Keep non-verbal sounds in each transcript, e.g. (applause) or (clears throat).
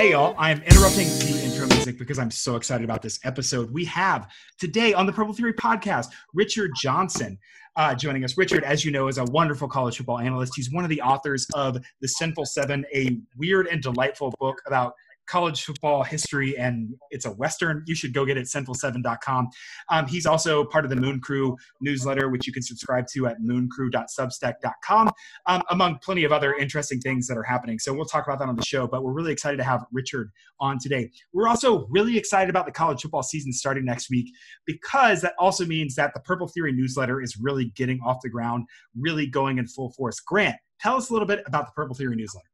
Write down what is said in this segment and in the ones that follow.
Hey, y'all, I am interrupting the intro music because I'm so excited about this episode. We have today on the Purple Theory podcast Richard Johnson uh, joining us. Richard, as you know, is a wonderful college football analyst. He's one of the authors of The Sinful Seven, a weird and delightful book about college football history and it's a Western. You should go get it at sinful7.com. Um, he's also part of the Moon Crew newsletter, which you can subscribe to at mooncrew.substack.com, um, among plenty of other interesting things that are happening. So we'll talk about that on the show, but we're really excited to have Richard on today. We're also really excited about the college football season starting next week because that also means that the Purple Theory newsletter is really getting off the ground, really going in full force. Grant, tell us a little bit about the Purple Theory newsletter.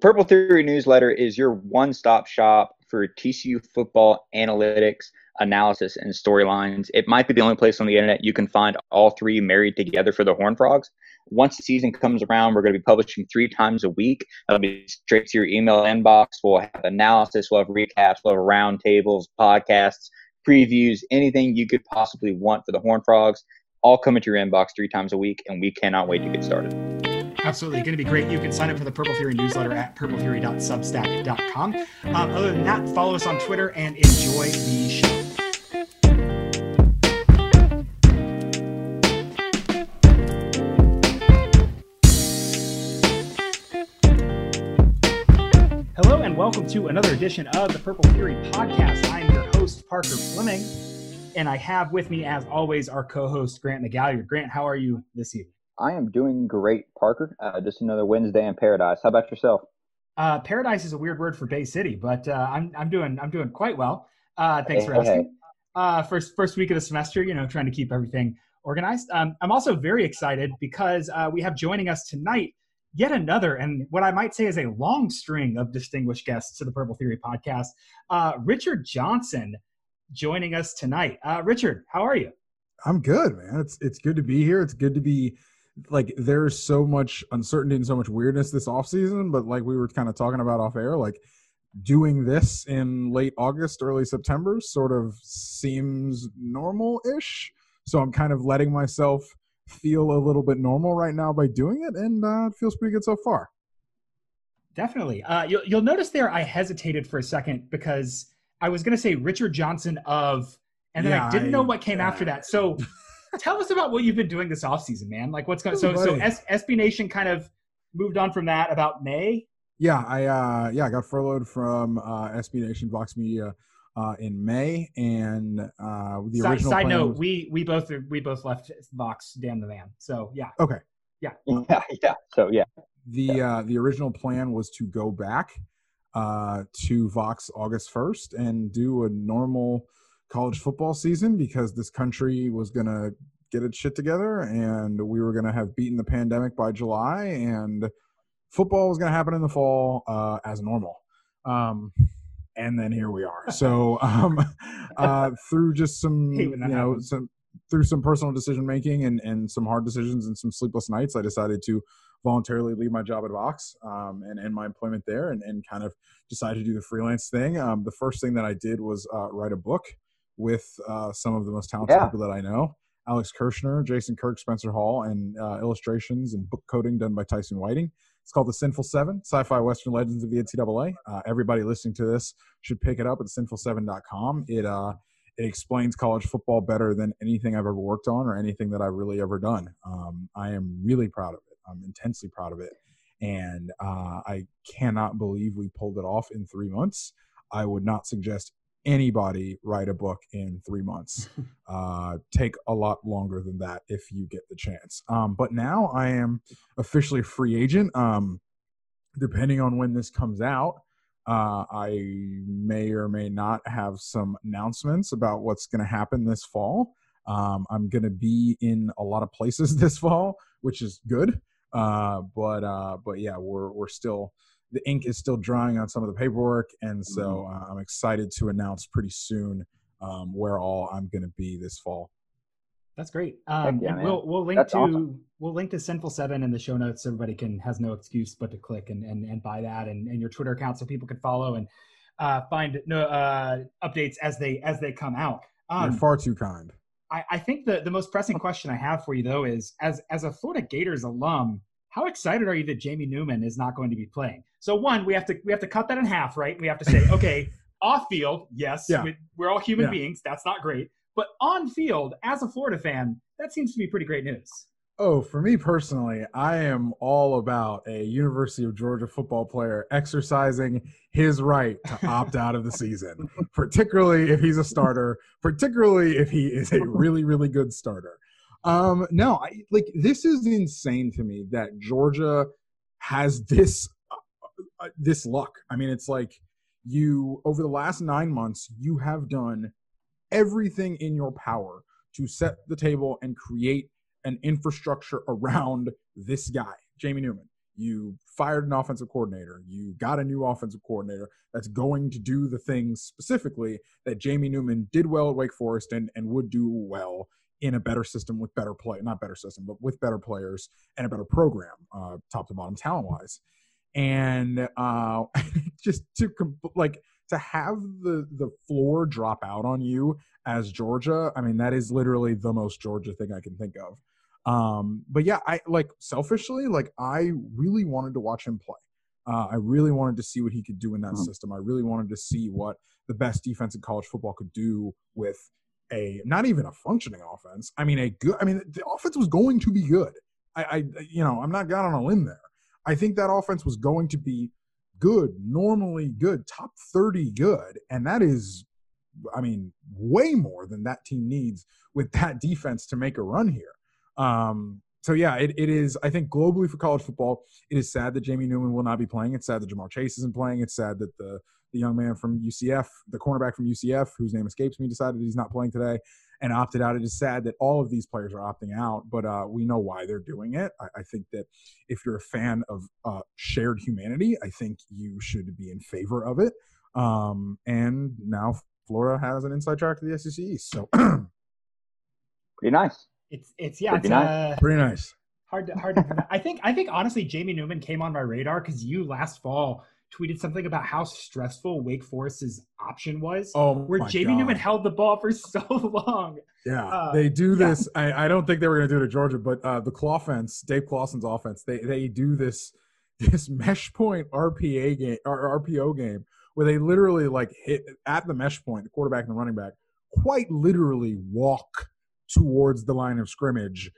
Purple Theory newsletter is your one stop shop for TCU football analytics, analysis, and storylines. It might be the only place on the internet you can find all three married together for the Horn Frogs. Once the season comes around, we're going to be publishing three times a week. That'll be straight to your email inbox. We'll have analysis, we'll have recaps, we'll have roundtables, podcasts, previews, anything you could possibly want for the Horn Frogs, all come into your inbox three times a week, and we cannot wait to get started. Absolutely. Going to be great. You can sign up for the Purple Theory newsletter at purpletheory.substack.com. Um, other than that, follow us on Twitter and enjoy the show. Hello and welcome to another edition of the Purple Theory podcast. I am your host, Parker Fleming, and I have with me, as always, our co-host Grant McGalliard. Grant, how are you this evening? I am doing great, Parker. Uh, just another Wednesday in paradise. How about yourself? Uh, paradise is a weird word for Bay City, but uh, I'm I'm doing I'm doing quite well. Uh, thanks Hey, for hey, asking. hey. Uh, first first week of the semester, you know, trying to keep everything organized. Um, I'm also very excited because uh, we have joining us tonight yet another and what I might say is a long string of distinguished guests to the Purple Theory podcast. Uh, Richard Johnson joining us tonight. Uh, Richard, how are you? I'm good, man. It's it's good to be here. It's good to be like there's so much uncertainty and so much weirdness this off season, but like we were kind of talking about off air, like doing this in late August, early September sort of seems normal-ish. So I'm kind of letting myself feel a little bit normal right now by doing it, and uh, it feels pretty good so far. Definitely. Uh, you'll, you'll notice there I hesitated for a second because I was going to say Richard Johnson of, and then I didn't know what came after that. So (laughs) tell us about what you've been doing this offseason, man. Like what's going so, Ooh, so buddy. S, SB Nation kind of moved on from that about May. Yeah, I uh yeah, I got furloughed from uh SB Nation Vox Media uh in May and uh the Side, original side note, was- we, we both, we both left Vox, damn the man. So yeah. Okay. Yeah, (laughs) yeah. So yeah, the uh, the original plan was to go back uh, to Vox August first and do a normal college football season because this country was gonna get its shit together and we were gonna have beaten the pandemic by July and football was gonna happen in the fall uh, as normal. Um, and then here we are. So (laughs) um, uh, through just some you know some through some personal decision making and and some hard decisions and some sleepless nights, I decided to voluntarily leave my job at Vox um, and end my employment there and, and kind of decided to do the freelance thing. Um, the first thing that I did was uh, write a book with uh, some of the most talented Yeah. people that I know. Alex Kirshner, Jason Kirk, Spencer Hall, and uh, illustrations and book coding done by Tyson Whiting. It's called The Sinful Seven, Sci-Fi Western Legends of the NCAA. Uh, everybody listening to this should pick it up at sinful7.com. It uh, it explains college football better than anything I've ever worked on or anything that I've really ever done. Um, I am really proud of it. I'm intensely proud of it, and uh, I cannot believe we pulled it off in three months. I would not suggest anybody write a book in three months. (laughs) uh, take a lot longer than that if you get the chance. Um, but now I am officially a free agent. Um, depending on when this comes out, uh, I may or may not have some announcements about what's going to happen this fall. Um, I'm going to be in a lot of places (laughs) this fall, which is good. Uh, but uh, but yeah, we're we're still the ink is still drying on some of the paperwork, and so uh, I'm excited to announce pretty soon um, where all I'm going to be this fall. That's great. Um, yeah, we'll we'll link That's to awesome. we'll link to Sinful Seven in the show notes. So everybody can has no excuse but to click and and, and buy that and, and your Twitter account so people can follow and uh, find no uh, updates as they as they come out. You're Um, far too kind. I, I think the the most pressing question I have for you though is as as a Florida Gators alum, how excited are you that Jamie Newman is not going to be playing? So one, we have to we have to cut that in half, right? We have to say, (laughs) okay, off field, yes, Yeah. we, we're all human Yeah. beings. That's not great, but on field, as a Florida fan, that seems to be pretty great news. Oh, for me personally, I am all about a University of Georgia football player exercising his right to opt out of the season, (laughs) particularly if he's a starter, particularly if he is a really, really good starter. Um, no, I, like this is insane to me that Georgia has this uh, uh, this luck. I mean, it's like you over the last nine months, you have done everything in your power to set the table and create an infrastructure around this guy, Jamie Newman. You fired an offensive coordinator. You got a new offensive coordinator that's going to do the things specifically that Jamie Newman did well at Wake Forest and, and would do well in a better system with better play, not better system, but with better players and a better program, uh, top to bottom, talent wise. And uh, (laughs) just to com- like to have the the floor drop out on you as Georgia, I mean that is literally the most Georgia thing I can think of. Um, but yeah, I like selfishly, like I really wanted to watch him play. Uh, I really wanted to see what he could do in that Mhm. system. I really wanted to see what the best defense in college football could do with a not even a functioning offense. I mean, a good. I mean, the offense was going to be good. I, I you know, I'm not got on a limb there. I think that offense was going to be good, normally good, top 30 good, and that is, I mean, way more than that team needs with that (laughs) defense to make a run here. Um, so yeah, it, it is. I think globally for college football, it is sad that Jamie Newman will not be playing. It's sad that Ja'Marr Chase isn't playing. It's sad that the the young man from UCF, the cornerback from UCF, whose name escapes me, decided he's not playing today and opted out. It is sad that all of these players are opting out, but uh, we know why they're doing it. I, I think that if you're a fan of uh, shared humanity, I think you should be in favor of it. Um, and now Florida has an inside track to the SEC East, so (clears throat) Pretty nice. It's it's yeah, Pretty it's nice. uh, pretty nice. hard to hard to. I think I think honestly, Jamie Newman came on my radar because you last fall tweeted something about how stressful Wake Forest's option was. Oh, where Jamie God. Newman held the ball for (laughs) so long. Yeah, Uh, they do yeah. this. I, I don't think they were going to do it to Georgia, but uh, the Claw offense, Dave Clawson's offense, they they do this (laughs) this mesh point RPA game or RPO game where they literally like hit at the mesh point, the quarterback and the running back, quite literally walk towards the line of scrimmage.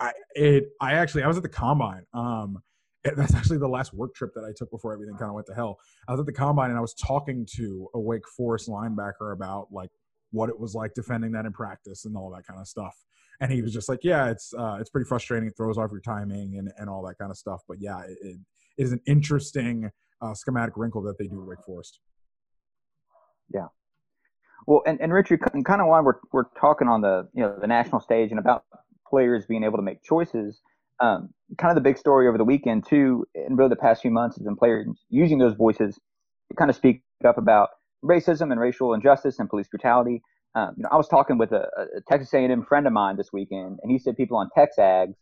I it I actually I was at the combine. Um, that's actually the last work trip that I took before everything kind of went to hell. I was at the combine and I was talking to a Wake Forest linebacker about like what it was like defending that in practice and all that kind of stuff. And he was just like, "Yeah, it's uh, it's pretty frustrating. It throws off your timing and, and all that kind of stuff. But yeah, it, it is an interesting uh, schematic wrinkle that they do at Wake Forest. Yeah. Well, and, and Richard, kind of why we're we're talking on the you know the national stage and about players being able to make choices. Um, kind of the big story over the weekend too, and really the past few months has been players using those voices to kind of speak up about racism and racial injustice and police brutality. Um, you know, I was talking with a, a Texas A&M friend of mine this weekend, and he said people on Texags,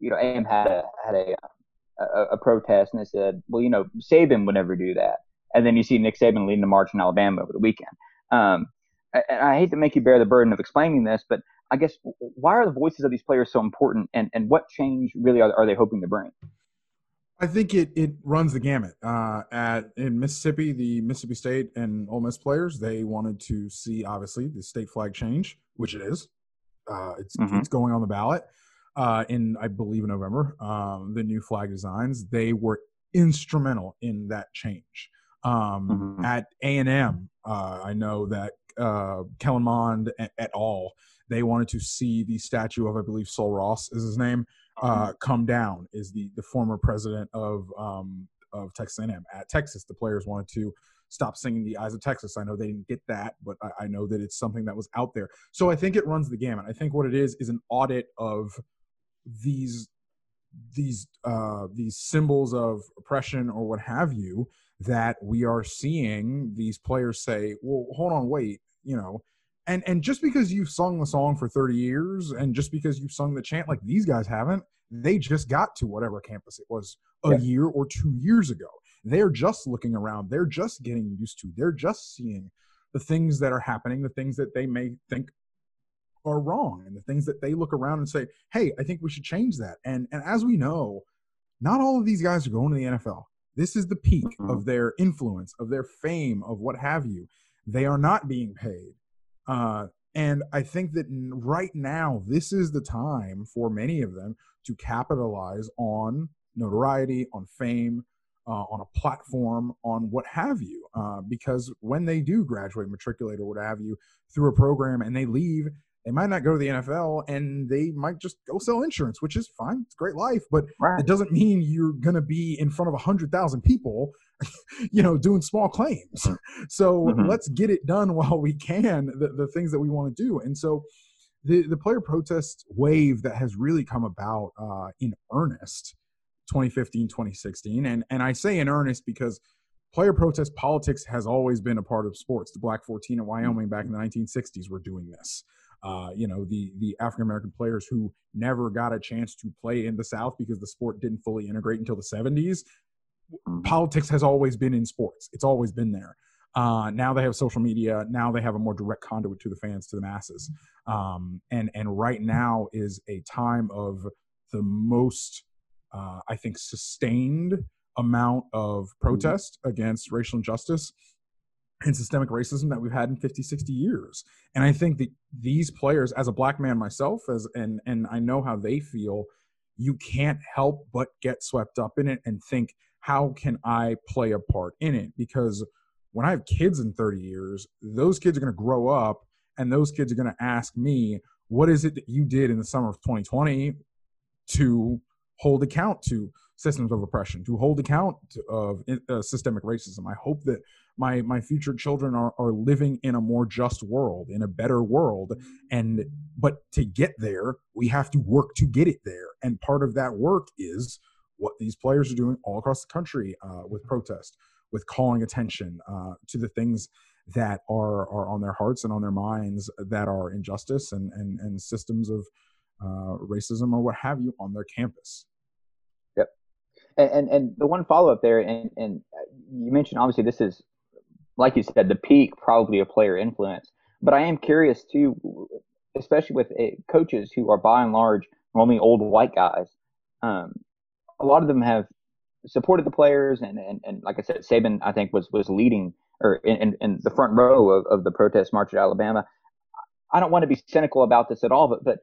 you know, A&M had a had a, a a protest, and they said, well, you know, Saban would never do that. And then you see Nick Saban leading the march in Alabama over the weekend. Um, and I hate to make you bear the burden of explaining this, but I guess why are the voices of these players so important, and, and what change really are, are they hoping to bring? I think it it runs the gamut. Uh, at in Mississippi, the Mississippi State and Ole Miss players they wanted to see obviously the state flag change, which it is. Uh, it's Mhm. it's going on the ballot uh, in I believe in November. Um, the new flag designs they were instrumental in that change. Um, Mhm. At A and M, uh, I know that uh, Kellen Mond et, et al. They wanted to see the statue of I believe Sul Ross is his name uh, come down is the the former president of um, of Texas A&M at Texas. The players wanted to stop singing "The Eyes of Texas." I know they didn't get that, but I, I know that it's something that was out there. So I think it runs the gamut. I think what it is is an audit of these these uh, these symbols of oppression or what have you that we are seeing these players say, "Well, hold on, wait," you know. And, and just because you've sung the song for 30 years and just because you've sung the chant like these guys haven't, they just got to whatever campus it was a Yeah. year or two years ago. They're just looking around. They're just getting used to. They're just seeing the things that are happening, the things that they may think are wrong, and the things that they look around and say, "Hey, I think we should change that." And and as we know, not all of these guys are going to the NFL. This is the peak Mhm. of their influence, of their fame, of what have you. They are not being paid. Uh, and I think that right now, this is the time for many of them to capitalize on notoriety, on fame, uh, on a platform, on what have you. Uh, because when they do graduate, matriculate, or what have you through a program and they leave, they might not go to the NFL and they might just go sell insurance, which is fine. It's a great life, but Right. it doesn't mean you're going to be in front of 100,000 people, (laughs) you know, doing small claims. (laughs) So Mhm. let's get it done (laughs) while we can, the, the things that we want to do. And so the, the player protest wave that has really come about uh, in earnest 2015, 2016. And, and I say in earnest because player protest politics has always been a part of sports. The Black 14 in Wyoming back in the 1960s were doing this. Uh, you know, the the African American players who never got a chance to play in the South because the sport didn't fully integrate until the 70s. Mhm. Politics has always been in sports. It's always been there. Uh, now they have social media. Now they have a more direct conduit to the fans, to the masses. Um, and and right now is a time of the most, uh, I think, sustained amount of protest against racial injustice and systemic racism that we've had in 50 60 years. And i think that these players as a black man myself as and and i know how they feel you can't help but get swept up in it and think how can i play a part in it? Because when i have kids in 30 years those kids are going to grow up and those kids are going to ask me what is it that you did in the summer of 2020 to hold account to systems of oppression to hold account of uh, systemic racism. I hope that my my future children are, are living in a more just world in a better world. And but to get there we have to work to get it there. And part of that work is what these players are doing all across the country uh, with protest with calling attention uh, to the things that are are on their hearts and on their minds that are injustice and and, and systems of uh, racism or what have you on their campus and and, the one follow up there, and and you mentioned obviously this is, like you said, the peak probably of player influence. But I am curious too, especially with uh, coaches who are by and large normally old white guys. Um, a lot of them have supported the players, and, and, and like I said, Saban I think was was leading or in, in, in the front row of, of the protest march at Alabama. I don't want to be cynical about this at all, but but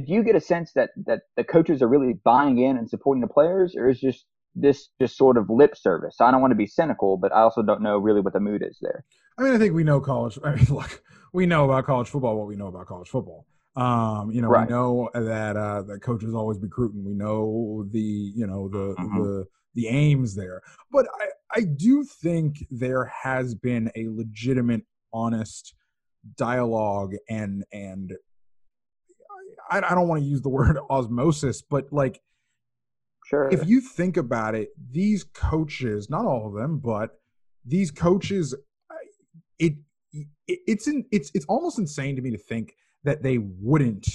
do you get a sense that that the coaches are really buying in and supporting the players, or is just this just sort of lip service? I don't want to be cynical, but I also don't know really what the mood is there. I mean, I think we know college. I mean, (laughs) look, we know about college football what we know about college football. Um, you know, Right. we know that uh, that coaches always recruiting. We know the you know the Mhm. the the aims there, but I I do think there has been a legitimate, honest dialogue and and I, I don't want to use the (laughs) word osmosis, but like Sure. if you think about it, these coaches, not all of them, but these coaches, it, it it's in, it's it's almost insane to me to think that they wouldn't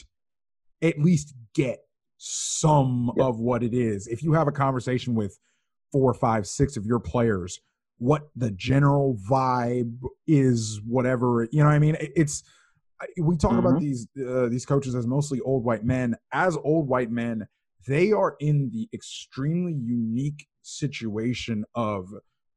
at least get some Yeah. of what it is. If you have a conversation with four, five, six of your players, what the general vibe is, whatever you know, what I mean, It- it's we talk about Mhm. these uh, these coaches as mostly old white men. As old white men, they are in the extremely unique situation of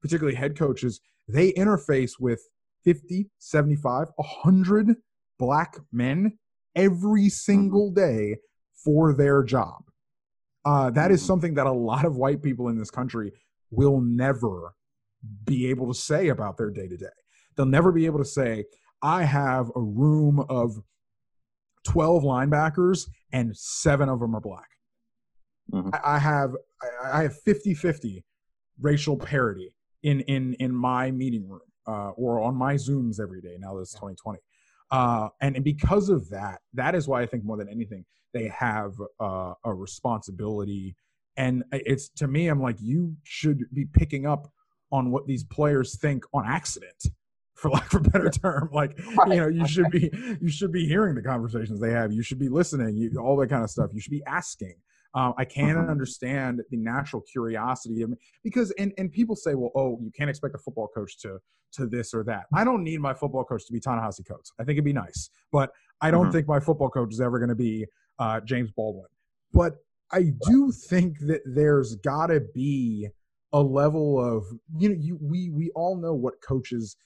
particularly head coaches they interface with 50 75 100 black men every single day for their job uh, that is Mhm. something that a lot of white people in this country will never be able to say about their day to day they'll never be able to say i have a room of 12 linebackers and seven of them are black. Mhm. I, I have I, I have 50-50 racial parity in in in my meeting room uh, or on my zooms every day now that it's 2020 uh, and, and because of that that is why i think more than anything they have uh, a responsibility. And it's to me i'm like you should be picking up on what these players think on accident for lack of a better term like (laughs) you know you should be you should be hearing the conversations they have you should be listening you, all that kind of stuff you should be asking um, I can Mhm. understand the natural curiosity of because and, and people say, well, oh, you can't expect a football coach to to this or that. I don't need my football coach to be Ta-Nehisi Coates. I think it'd be nice, but I don't Mhm. think my football coach is ever going to be uh, James Baldwin. But I do think that there's got to be a level of you know you we we all know what coaches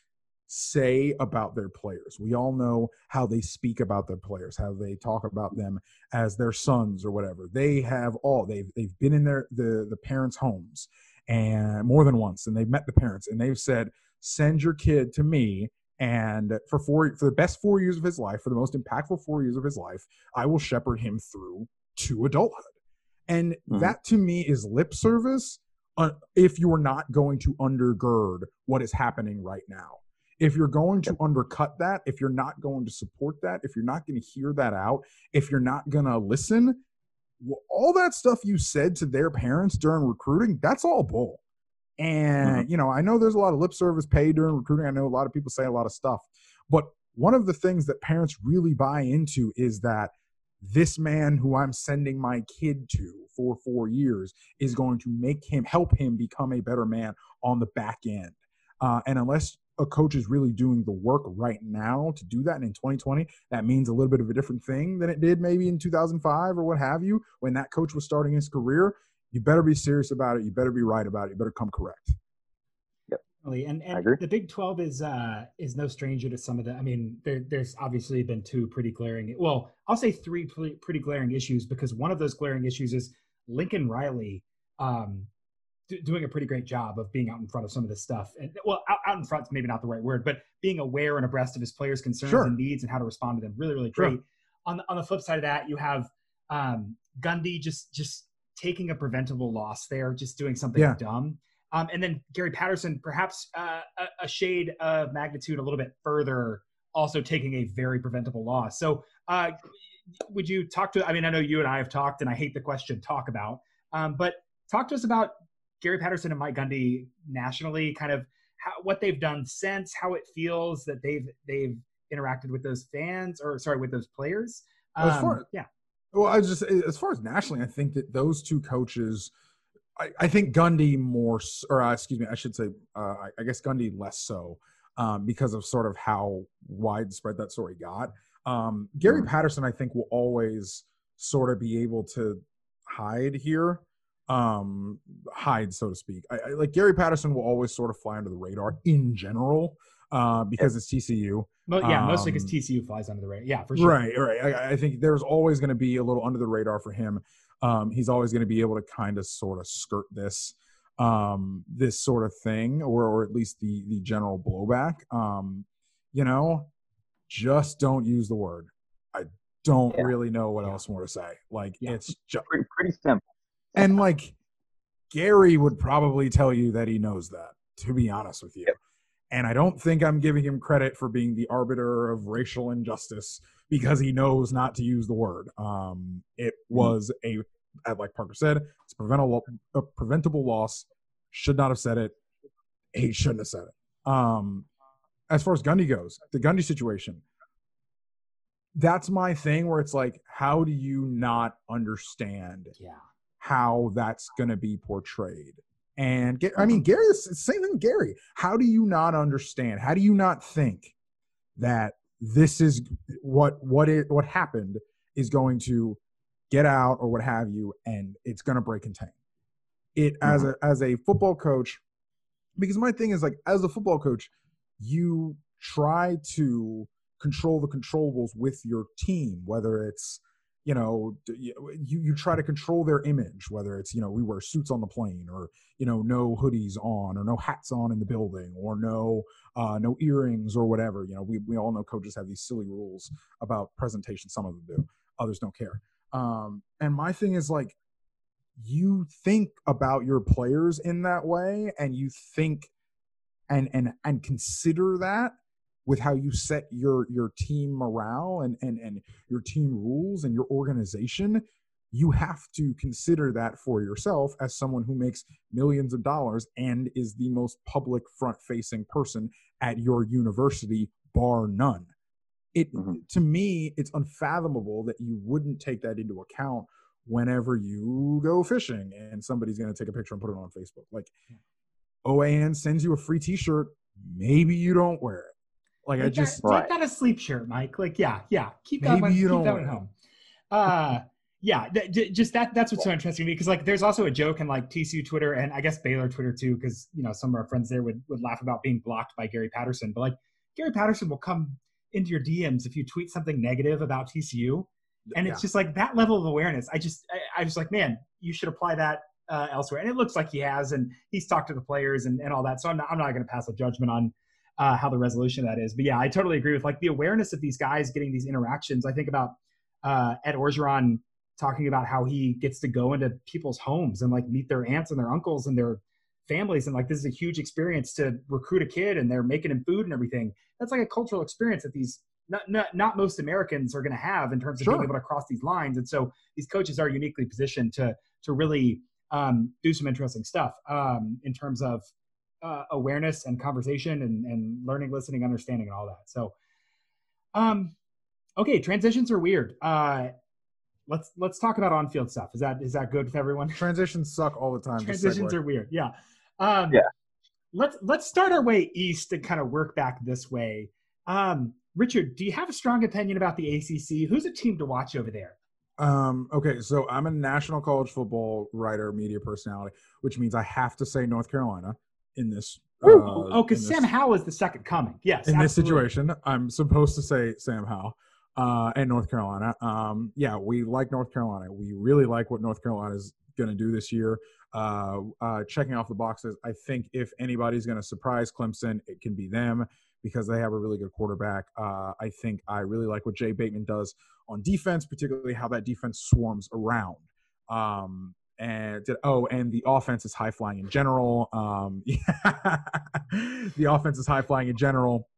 say about their players. We all know how they speak about their players, how they talk about them as their sons or whatever. They have all they've they've been in their the the parents' homes and more than once and they've met the parents and they've said send your kid to me and for four for the best four years of his life for the most impactful four years of his life i will shepherd him through to adulthood and mm-hmm. that to me is lip service uh, if you're not going to undergird what is happening right now if you're going to undercut that, if you're not going to support that, if you're not going to hear that out, if you're not going to listen, all that stuff you said to their parents during recruiting, that's all bull. And, mm-hmm. you know, I know there's a lot of lip service paid during recruiting. I know a lot of people say a lot of stuff. But one of the things that parents really buy into is that this man who I'm sending my kid to for four years is going to make him help him become a better man on the back end. Uh, and unless a coach is really doing the work right now to do that. And in 2020, that means a little bit of a different thing than it did maybe in 2005 or what have you, when that coach was starting his career. You better be serious about it. You better be right about it. You better come correct. Yep. And and the Big 12 is uh is no stranger to some of the. I mean, there, there's obviously been two pretty glaring. Well, I'll say three pretty glaring issues because one of those glaring issues is Lincoln Riley um, doing a pretty great job of being out in front of some of this stuff. And well, out, out in front maybe not the right word, but being aware and abreast of his players' concerns sure. and needs and how to respond to them. Really, really great. Sure. On the on the flip side of that, you have um, Gundy just just taking a preventable loss there, just doing something yeah. dumb. Um, and then Gary Patterson, perhaps uh, a, a, shade of magnitude a little bit further, also taking a very preventable loss. So, uh, would you talk to? I mean, I know you and I have talked, and I hate the question "talk about," um, but talk to us about Gary Patterson and Mike Gundy nationally, kind of how, what they've done since, how it feels that they've they've interacted with those fans or sorry with those players. Um, as far, yeah. Well, I just as far as nationally, I think that those two coaches. I, I think Gundy more, or uh, excuse me, I should say, uh, I guess Gundy less so, um, because of sort of how widespread that story got. Um, Gary mm-hmm. Patterson, I think, will always sort of be able to hide here um hide so to speak. I, I, like gary patterson will always sort of fly under the radar in general uh because it's tcu well, yeah um, mostly because tcu flies under the radar yeah for sure. Right right. I, I think there's always going to be a little under the radar for him. Um he's always going to be able to kind of sort of skirt this um this sort of thing or or at least the the general blowback. Um you know just don't use the word. I don't yeah. really know what yeah. else more to say. Like yeah. it's just pretty, pretty simple and like Gary would probably tell you that he knows that, to be honest with you. Yep. And I don't think I'm giving him credit for being the arbiter of racial injustice because he knows not to use the word. Um, it mm-hmm. was a, like Parker said, it's a preventable, a preventable loss. Should not have said it. He shouldn't have said it. Um, as far as Gundy goes, the Gundy situation, that's my thing where it's like, how do you not understand? Yeah how that's going to be portrayed. And I mean, Gary, same thing. Gary, how do you not understand? How do you not think that this is what what it what happened is going to get out or what have you, and it's going to break and contain it mm-hmm. as a as a football coach? Because my thing is like, as a football coach, you try to control the controllables with your team, whether it's you know you, you try to control their image whether it's you know we wear suits on the plane or you know no hoodies on or no hats on in the building or no uh, no earrings or whatever you know we, we all know coaches have these silly rules about presentation some of them do others don't care. Um, and my thing is like you think about your players in that way and you think and and and consider that with how you set your your team morale and and and your team rules and your organization you have to consider that for yourself as someone who makes millions of dollars and is the most public front facing person at your university bar none. It mm-hmm. to me it's unfathomable that you wouldn't take that into account whenever you go fishing and somebody's going to take a picture and put it on facebook. Like OAN sends you a free t-shirt. Maybe you don't wear it like make I just that, right. make that a sleep shirt, Mike. Like, yeah, yeah. Keep that, one, keep that one home. Uh, yeah, th- just that that's what's so interesting to me because like there's also a joke in like TCU Twitter and I guess Baylor Twitter too because you know some of our friends there would would laugh about being blocked by Gary Patterson, but like Gary Patterson will come into your DMs if you tweet something negative about TCU, and it's just like that level of awareness. I just I, I was like, man, you should apply that uh, elsewhere, and it looks like he has, and he's talked to the players and and all that. So I'm not I'm not going to pass a judgment on. Uh, how the resolution of that is, but yeah, I totally agree with like the awareness of these guys getting these interactions. I think about uh, Ed Orgeron talking about how he gets to go into people's homes and like meet their aunts and their uncles and their families and like this is a huge experience to recruit a kid and they're making him food and everything that's like a cultural experience that these not not, not most americans are going to have in terms of sure. being able to cross these lines and so these coaches are uniquely positioned to to really um, do some interesting stuff um, in terms of uh, awareness and conversation and, and learning listening understanding and all that so um okay transitions are weird uh let's let's talk about on-field stuff. Is that is that good with everyone? (laughs) Transitions suck all the time. Transitions are weird. Yeah. Um, yeah. Let's let's start our way east and kind of work back this way. Um, Richard, do you have a strong opinion about the ACC? Who's a team to watch over there? Um, okay, so I'm a national college football writer, media personality, which means I have to say North Carolina in this. Uh, oh, because Sam Howell is the second coming. Yes. In absolutely. this situation, I'm supposed to say Sam Howell uh, and North Carolina. Um, yeah, we like North Carolina. We really like what North Carolina is going to do this year. Uh, uh, checking off the boxes, I think if anybody's going to surprise Clemson, it can be them because they have a really good quarterback. Uh, I think I really like what Jay Bateman does on defense, particularly how that defense swarms around. Um, and did, oh, and the offense is high flying in general. Um, (laughs) yeah. the offense is high flying in general.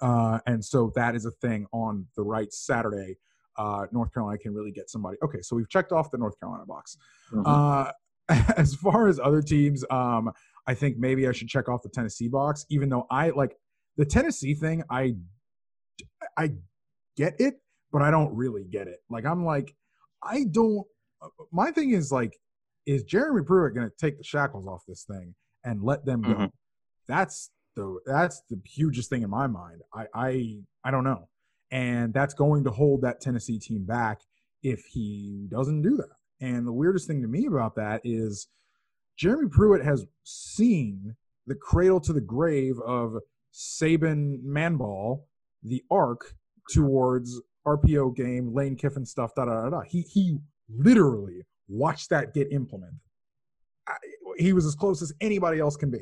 Uh, and so that is a thing on the right Saturday. Uh, North Carolina can really get somebody. Okay, so we've checked off the North Carolina box. Mm-hmm. Uh, (laughs) as far as other teams, um, I think maybe I should check off the Tennessee box, even though I like the Tennessee thing. I I get it, but I don't really get it. Like I'm like I don't. My thing is like, is Jeremy Pruitt going to take the shackles off this thing and let them go? Mm-hmm. That's the that's the hugest thing in my mind. I I I don't know, and that's going to hold that Tennessee team back if he doesn't do that. And the weirdest thing to me about that is Jeremy Pruitt has seen the cradle to the grave of Saban manball, the arc towards RPO game, Lane Kiffin stuff, da da da da. He he literally watch that get implemented. I, he was as close as anybody else can be.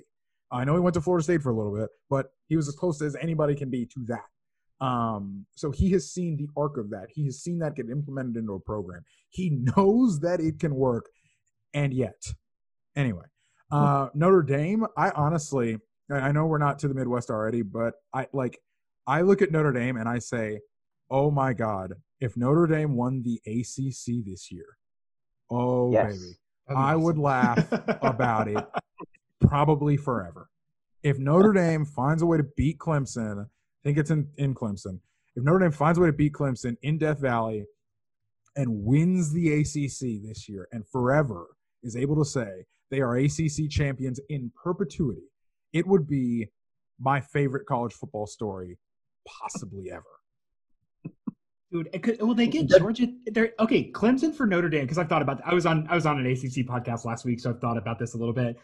I know he went to Florida State for a little bit, but he was as close as anybody can be to that. Um, so he has seen the arc of that. He has seen that get implemented into a program. He knows that it can work, and yet, anyway, uh, Notre Dame. I honestly, I know we're not to the Midwest already, but I like. I look at Notre Dame and I say, "Oh my God! If Notre Dame won the ACC this year, oh yes. baby, I would laugh (laughs) about it probably forever. If Notre Dame finds a way to beat Clemson, I think it's in, in Clemson. If Notre Dame finds a way to beat Clemson in Death Valley and wins the ACC this year and forever is able to say they are ACC champions in perpetuity, it would be my favorite college football story possibly ever. Dude, could, will they get Georgia? They're okay. Clemson for Notre Dame because I've thought about. That. I was on. I was on an ACC podcast last week, so I've thought about this a little bit.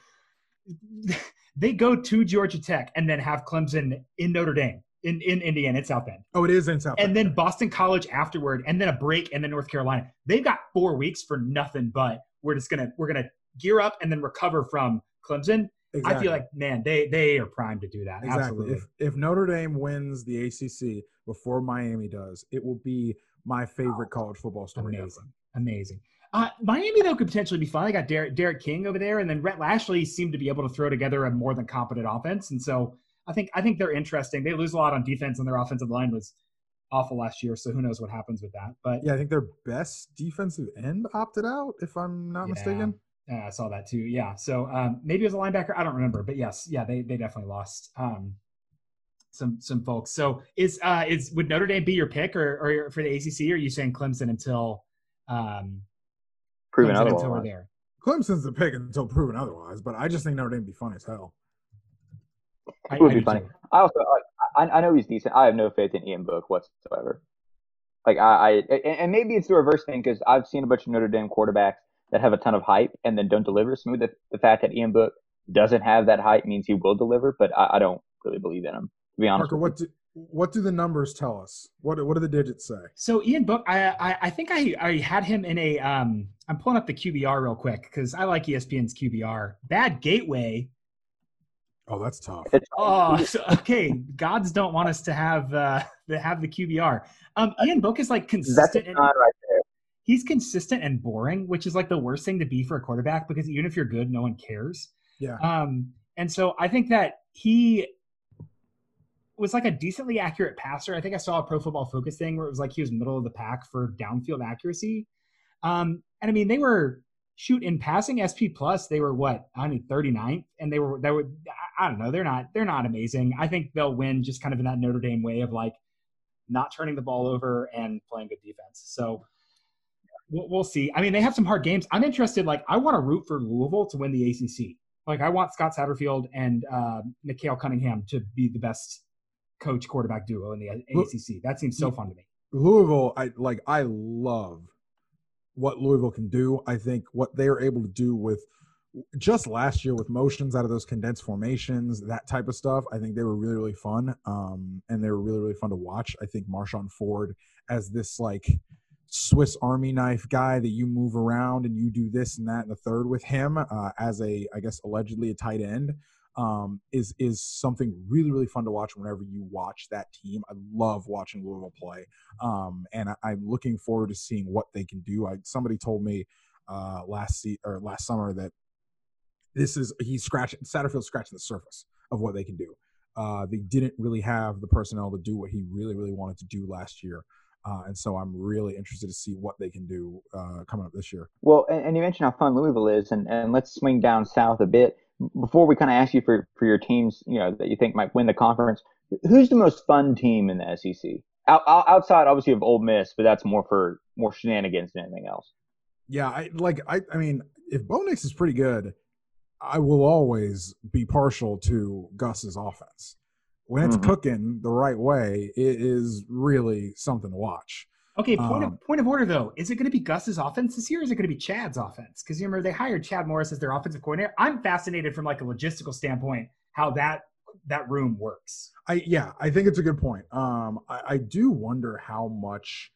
(laughs) they go to Georgia Tech and then have Clemson in Notre Dame. In, in Indiana, it's South Bend. Oh, it is in South Bend. And then Boston College afterward, and then a break, and then North Carolina. They've got four weeks for nothing but we're just gonna we're gonna gear up and then recover from Clemson. Exactly. I feel like man, they they are primed to do that. Exactly. Absolutely. If if Notre Dame wins the ACC before Miami does, it will be my favorite college football story Amazing. ever. Amazing. Uh, Miami though could potentially be fun. They got Derek, D'Eriq King over there, and then Rhett Lashlee seemed to be able to throw together a more than competent offense. And so I think I think they're interesting. They lose a lot on defense, and their offensive line was awful last year. So who knows what happens with that? But yeah, I think their best defensive end opted out, if I'm not yeah. mistaken. Yeah, I saw that too. Yeah, so um, maybe it was a linebacker. I don't remember, but yes, yeah, they they definitely lost um, some some folks. So is uh, is would Notre Dame be your pick, or or for the ACC? Or are you saying Clemson until um, proven Clemson otherwise. Until we're there. Clemson's the pick until proven otherwise, but I just think Notre Dame would be fun as hell. It would be funny. I also I, I know he's decent. I have no faith in Ian Book whatsoever. Like I, I and maybe it's the reverse thing because I've seen a bunch of Notre Dame quarterbacks that have a ton of hype and then don't deliver. So maybe the, the fact that Ian Book doesn't have that hype means he will deliver, but I, I don't really believe in him. To be honest, Parker, what do, what do the numbers tell us? What what do the digits say? So Ian Book, I I, I think I, I had him in a um. I'm pulling up the QBR real quick because I like ESPN's QBR. Bad gateway. Oh, that's tough. Oh, so, okay. Gods don't want us to have uh to have the QBR. Um, Ian Book is like consistent. That's right there. He's consistent and boring, which is like the worst thing to be for a quarterback because even if you're good, no one cares. Yeah. Um, and so I think that he was like a decently accurate passer. I think I saw a Pro Football Focus thing where it was like he was middle of the pack for downfield accuracy. Um, and I mean, they were shoot in passing SP plus. They were what I mean, 39th, and they were they were I don't know. They're not they're not amazing. I think they'll win just kind of in that Notre Dame way of like not turning the ball over and playing good defense. So we'll, we'll see. I mean, they have some hard games. I'm interested. Like, I want to root for Louisville to win the ACC. Like, I want Scott Satterfield and uh, Cunningham to be the best coach quarterback duo in the ACC. That seems so fun to me. Louisville, I like. I love what Louisville can do. I think what they are able to do with just last year with motions out of those condensed formations, that type of stuff. I think they were really really fun, um, and they were really really fun to watch. I think Marshon Ford as this like Swiss Army knife guy that you move around and you do this and that and the third with him uh, as a I guess allegedly a tight end um, is is something really really fun to watch whenever you watch that team. I love watching Louisville play, um, and I, am looking forward to seeing what they can do. I somebody told me uh, last se- or last summer that this is he's scratching Satterfield scratching the surface of what they can do. Uh, they didn't really have the personnel to do what he really really wanted to do last year. Uh, and so I'm really interested to see what they can do uh, coming up this year. Well, and, and, you mentioned how fun Louisville is, and, and let's swing down south a bit before we kind of ask you for, for your teams, you know, that you think might win the conference. Who's the most fun team in the SEC? Out, outside, obviously, of Ole Miss, but that's more for more shenanigans than anything else. Yeah, I like. I, I mean, if Bo Nix is pretty good, I will always be partial to Gus's offense when it's mm-hmm. cooking the right way, it is really something to watch. Okay, point um, of point of order though, is it going to be Gus's offense this year? Or is it going to be Chad's offense? Because you remember they hired Chad Morris as their offensive coordinator. I'm fascinated from like a logistical standpoint how that that room works. I yeah, I think it's a good point. Um, I, I do wonder how much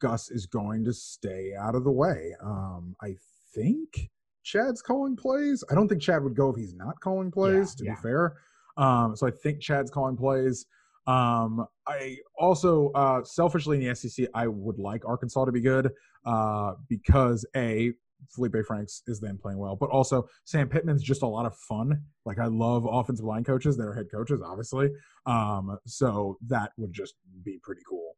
Gus is going to stay out of the way. Um, I think Chad's calling plays. I don't think Chad would go if he's not calling plays. Yeah, to yeah. be fair, um, so I think Chad's calling plays. Um, I also uh, selfishly in the SEC, I would like Arkansas to be good uh, because a Feleipe Franks is then playing well, but also Sam Pittman's just a lot of fun. Like I love offensive line coaches; they're head coaches, obviously. Um, so that would just be pretty cool.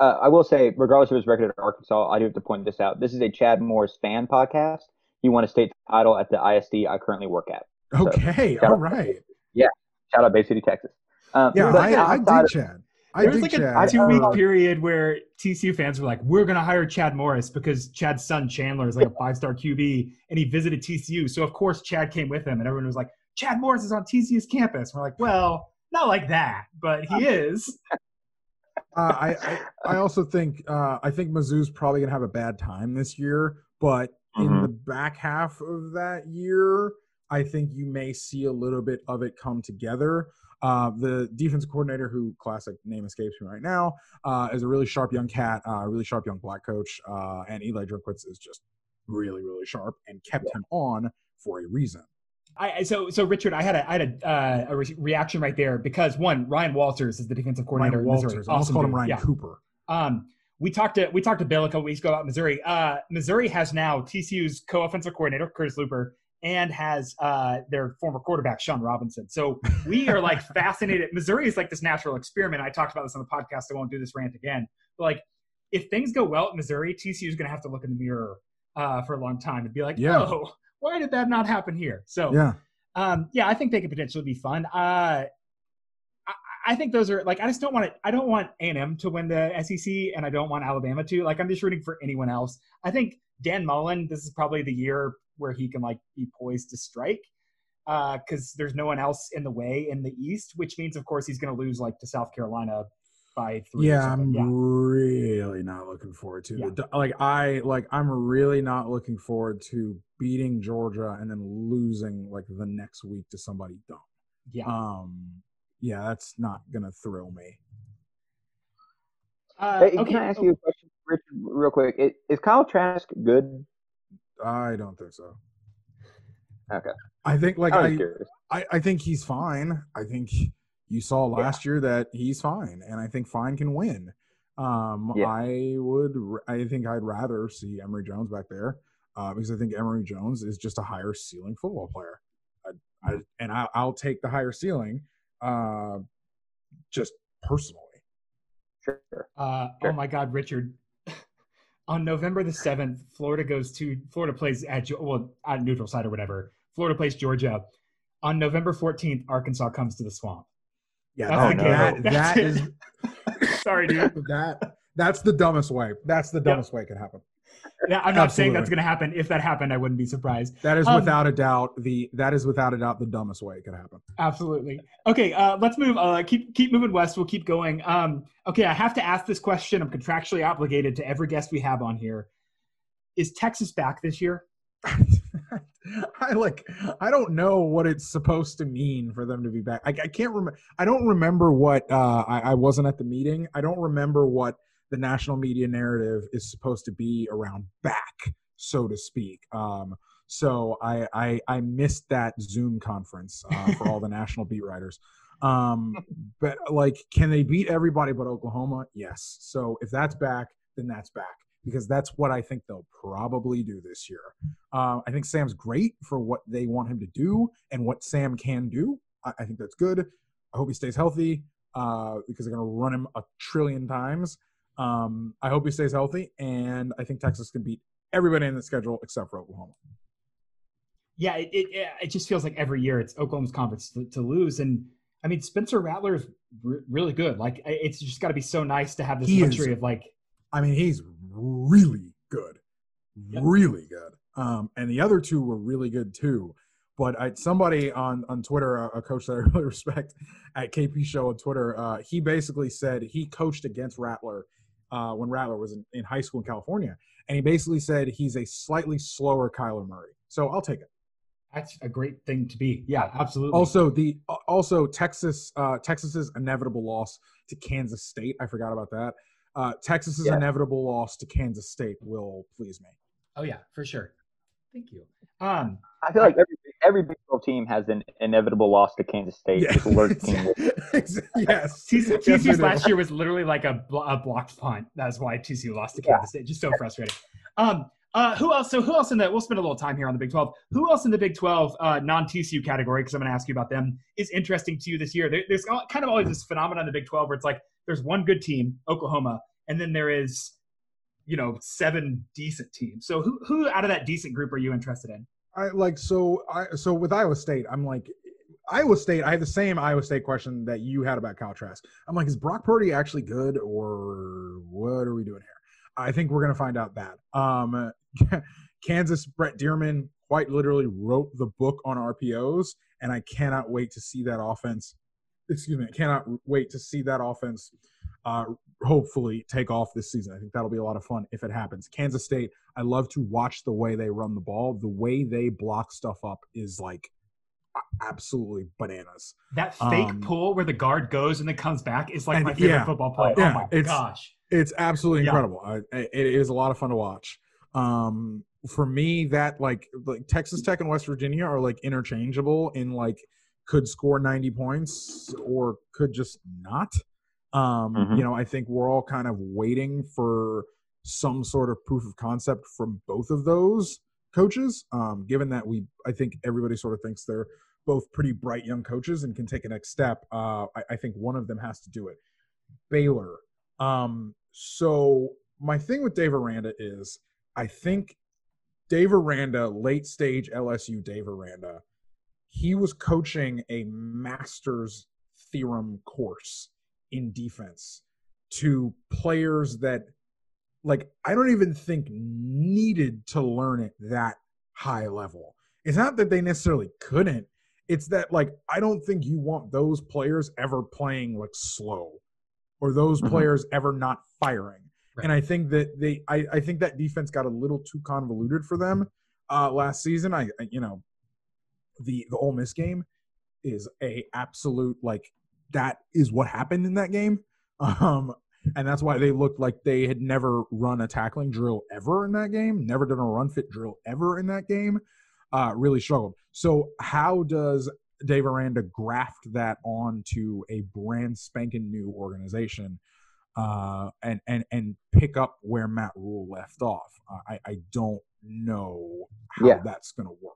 Uh, I will say, regardless of his record at Arkansas, I do have to point this out. This is a Chad Morris fan podcast. He won a state title at the ISD I currently work at. Okay, so, all right. Yeah, Shout out Bay City, Texas. Um, yeah, I, I did Chad. I there was like Chad. a two week period where TCU fans were like, "We're going to hire Chad Morris because Chad's son Chandler is like a five star QB, and he visited TCU. So of course Chad came with him, and everyone was like, "Chad Morris is on TCU's campus." we're like, "Well, not like that, but he (laughs) is." Uh, I, I, I also think uh, I think Mizzou's probably gonna have a bad time this year, but mm-hmm. in the back half of that year, I think you may see a little bit of it come together. Uh, the defense coordinator, who classic name escapes me right now, uh, is a really sharp young cat, a uh, really sharp young black coach, uh, and Eli Drinkwitz is just really, really sharp and kept yeah. him on for a reason. I, so so Richard, I had a I had a, uh, a re- reaction right there because one Ryan Walters is the defensive coordinator. Ryan Walters, I almost called him Ryan yeah. Cooper. Um, we talked to we talked to Bill a couple weeks ago about Missouri. Uh, Missouri has now TCU's co-offensive coordinator Curtis Luper and has uh, their former quarterback Shawn Robinson. So (laughs) we are like fascinated. Missouri is like this natural experiment. I talked about this on the podcast. I won't do this rant again. But like, if things go well at Missouri, TCU is going to have to look in the mirror uh, for a long time and be like, yeah. "Oh, why did that not happen here?" So yeah, um, yeah, I think they could potentially be fun. Uh, I, I think those are like I just don't want it. I don't want A and M to win the SEC, and I don't want Alabama to. Like I'm just rooting for anyone else. I think Dan Mullen. This is probably the year where he can like be poised to strike because uh, there's no one else in the way in the East, which means of course he's going to lose like to South Carolina by three. Yeah, I'm yeah. really not looking forward to Yeah. the like I like I'm really not looking forward to beating Georgia and then losing like the next week to somebody dumb. Yeah. Um yeah, that's not gonna thrill me. Uh, Hey, okay. Can I ask oh, you a question, Richard, real quick? Is, is Kyle Trask good? I don't think so. Okay. I think like I I. I, think he's fine. I think you saw last year that he's fine, and I think fine can win. Um, Yeah. I would. I think I'd rather see Emory Jones back there uh, because I think Emory Jones is just a higher ceiling football player. I, I, and I, I'll take the higher ceiling, uh, just personally. Sure. Uh, Sure. Oh my God, Richard! On November the seventh, Florida goes to Florida plays at well at neutral site or whatever. Florida plays Georgia. On November fourteenth, Arkansas comes to the swamp. Yeah, That's Oh, the no. that, That's that it. is (laughs) Sorry, dude. that that's the dumbest way. That's the dumbest way it could happen. Yeah, I'm not saying that's going to happen. If that happened, I wouldn't be surprised. That is Um, without a doubt the that is without a doubt the dumbest way it could happen. Absolutely. Okay, uh, let's move. Uh, keep keep moving west. We'll keep going. Um, okay, I have to ask this question. I'm contractually obligated to every guest we have on here. Is Texas back this year? (laughs) I like I don't know what it's supposed to mean for them to be back. I, I can't remember. I don't remember what uh, I, I wasn't at the meeting. I don't remember what the national media narrative is supposed to be around back, so to speak. Um, so I, I I missed that Zoom conference uh, for all the (laughs) national beat writers. Um, but like, can they beat everybody but Oklahoma? Yes. So if that's back, then that's back because that's what I think they'll probably do this year. Uh, I think Sam's great for what they want him to do and what Sam can do. I, I think that's good. I hope he stays healthy uh, because they're going to run him a trillion times. Um, I hope he stays healthy, and I think Texas can beat everybody in the schedule except for Oklahoma. Yeah, it, it it just feels like every year it's Oklahoma's conference to, to lose, and I mean Spencer Rattler is re- really good. Like it's just got to be so nice to have this He is. luxury of like I mean, he's really good, Yep. really good. Um, and the other two were really good too. But I, somebody on on Twitter, a, a coach that I (laughs) really respect at KP Show on Twitter, uh, he basically said he coached against Rattler uh, when Rattler was in, in high school in California, and he basically said he's a slightly slower Kyler Murray. So I'll take it. that's a great thing to be. Yeah, absolutely. Also, the also Texas uh, Texas's inevitable loss to Kansas State. I forgot about that. Uh, Texas's Yeah. inevitable loss to Kansas State will please me. oh yeah, for sure. Thank you. Um, I feel like every every Big 12 team has an inevitable loss to Kansas State. Just alert team (laughs) yes. TCU, Yes, we TCU's do. last year was literally like a, a blocked punt. That's why TCU lost to Yeah. Kansas State. Just so frustrating. Um, uh, who else? So who else in the? We'll spend a little time here on the Big Twelve. Who else in the Big Twelve uh, non TCU category? Because I'm going to ask you about them. Is interesting to you this year? There, there's kind of always this phenomenon in the Big Twelve where it's like there's one good team, Oklahoma, and then there is, you know, seven decent teams. So who who out of that decent group are you interested in? I like so I so with Iowa State, I'm like Iowa State, I had the same Iowa State question that you had about Kyle Trask. I'm like, is Brock Purdy actually good or what are we doing here? I think we're gonna find out that. Um (laughs) Kansas Brent Dearmon quite literally wrote the book on RPOs, and I cannot wait to see that offense. Excuse me, I cannot wait to see that offense uh, hopefully take off this season. I think that'll be a lot of fun if it happens. Kansas State, I love to watch the way they run the ball. The way they block stuff up is like absolutely bananas. That fake Um, pull where the guard goes and then comes back is like and- my favorite yeah. football play. Yeah, oh my it's- gosh. It's absolutely incredible. I, I- it is a lot of fun to watch. Um, for me, that like like Texas Tech and West Virginia are like interchangeable in like could score 90 points or could just not. Um, Mhm. You know, I think we're all kind of waiting for some sort of proof of concept from both of those coaches. Um, given that we, I think everybody sort of thinks they're both pretty bright young coaches and can take a next step. Uh, I, I think one of them has to do it. Baylor. Um, so my thing with Dave Aranda is I think Dave Aranda, late stage LSU Dave Aranda, he was coaching a master's theorem course in defense to players that like I don't even think needed to learn it that high level. It's not that they necessarily couldn't. It's that like I don't think you want those players ever playing like slow. or those Mhm. players ever not firing. Right. And I think that they, I, I think that defense got a little too convoluted for them uh, last season. I, I, you know, the the Ole Miss game is a absolute like that is what happened in that game, (laughs) um, and that's why they looked like they had never run a tackling drill ever in that game, never done a run fit drill ever in that game. Uh, really struggled. So how does Dave Aranda graft that onto a brand spanking new organization? uh, and and and pick up where Matt Rhule left off. I I don't know how Yeah. that's going to work.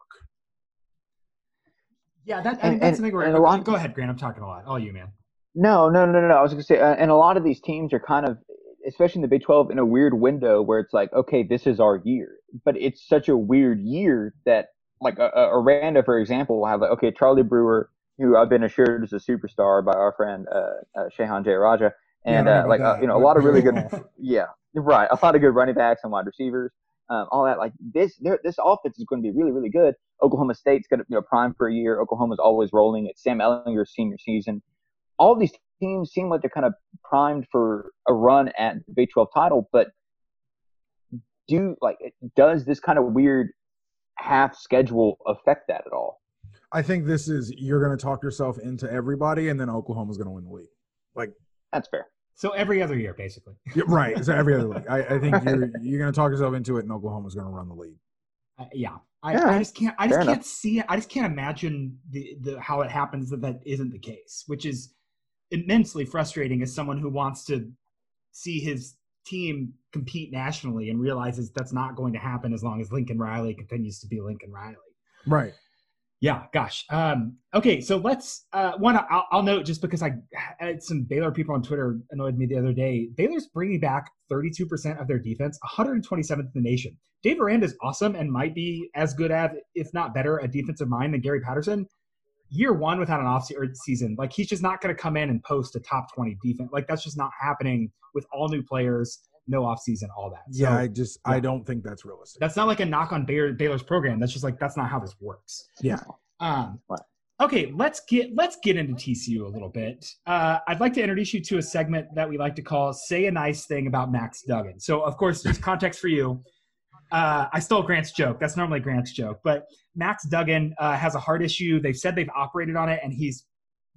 Yeah, that And- and, that's and- something where and a lot- go ahead, Grant. I'm talking a lot. All you, man. No, no, no, no, no. I was going to say, uh, and a lot of these teams are kind of, especially in the Big 12, in a weird window where it's like, okay, this is our year. But it's such a weird year that, like, uh, uh, Aranda, for example, will have, like, okay, Charlie Brewer, who I've been assured is a superstar by our friend uh, uh, Shehan J. Raja, and Yeah, uh, like, uh, you know, a lot of really good, (laughs) yeah, right, a lot of good running backs and wide receivers. Um, all that like this, this offense is going to be really, really good. Oklahoma State's going to you know prime for a year. Oklahoma's always rolling. It's Sam Ehlinger's senior season. All these teams seem like they're kind of primed for a run at the Big 12 title, but do like does this kind of weird half schedule affect that at all? I think this is you're going to talk yourself into everybody, and then Oklahoma's going to win the league. Like that's fair. So every other year, basically. (laughs) Yeah, right. So every other (laughs) league. I, I think you're you're going to talk yourself into it, and Oklahoma's going to run the league. Uh, yeah, I, Yeah, I just can't. I just can't enough. see it. I just can't imagine the, the how it happens that that isn't the case, which is immensely frustrating as someone who wants to see his team compete nationally and realizes that's not going to happen as long as Lincoln Riley continues to be Lincoln Riley. Right. Yeah, gosh. Um, okay, so let's uh, one. I'll, I'll note just because I had some Baylor people on Twitter annoyed me the other day. Baylor's bringing back 32% of their defense, 127th in the nation. Dave Aranda is awesome and might be as good at, if not better, a defensive mind than Gary Patterson. Year one without an off season, like he's just not going to come in and post a top 20 defense. Like that's just not happening with all new players, no off season, all that. So Yeah. I just I don't think that's realistic. that's not like a knock on Baylor, Baylor's program. That's just like that's not how this works. Yeah. Um, okay, let's get let's get into TCU a little bit. Uh, I'd like to introduce you to a segment that we like to call "Say a Nice Thing About Max Duggan." So, of course, just context for you. Uh, I stole Grant's joke. That's normally Grant's joke, but Max Duggan uh, has a heart issue. They've said they've operated on it, and he's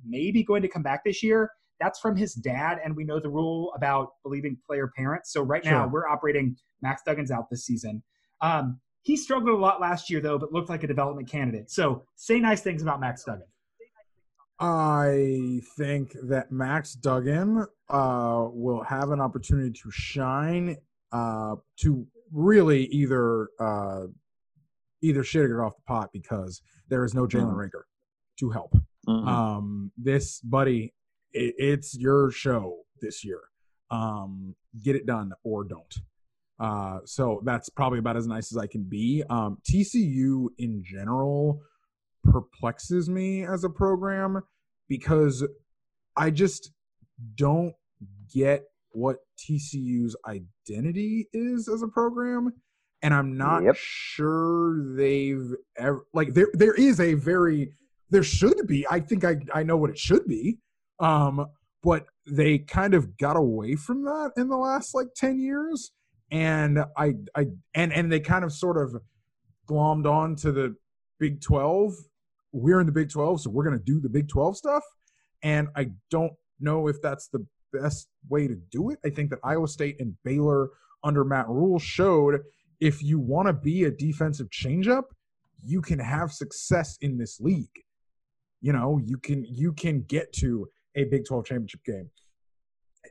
maybe going to come back this year. That's from his dad, and we know the rule about believing player parents. So right now Sure. we're operating Max Duggan's out this season. Um, he struggled a lot last year, though, but looked like a development candidate. So say nice things about Max Duggan. I think that Max Duggan uh, will have an opportunity to shine, uh, to really either uh, either shit or get off the pot because there is no Jalen Mhm. Reagor to help. Mhm. Um, this buddy, it, it's your show this year. Um, get it done or don't. Uh, so that's probably about as nice as I can be. Um, TCU in general perplexes me as a program because I just don't get what TCU's identity is as a program. And I'm not Yep. sure they've ever like there there is a very there should be. I think I I know what it should be. Um, but they kind of got away from that in the last like 10 years. And I I and and they kind of sort of glommed on to the Big 12. We're in the Big 12, so we're gonna do the Big 12 stuff. And I don't know if that's the best way to do it. I think that Iowa State and Baylor under Matt Rhule showed if you want to be a defensive changeup, you can have success in this league. You know, you can you can get to a Big 12 championship game.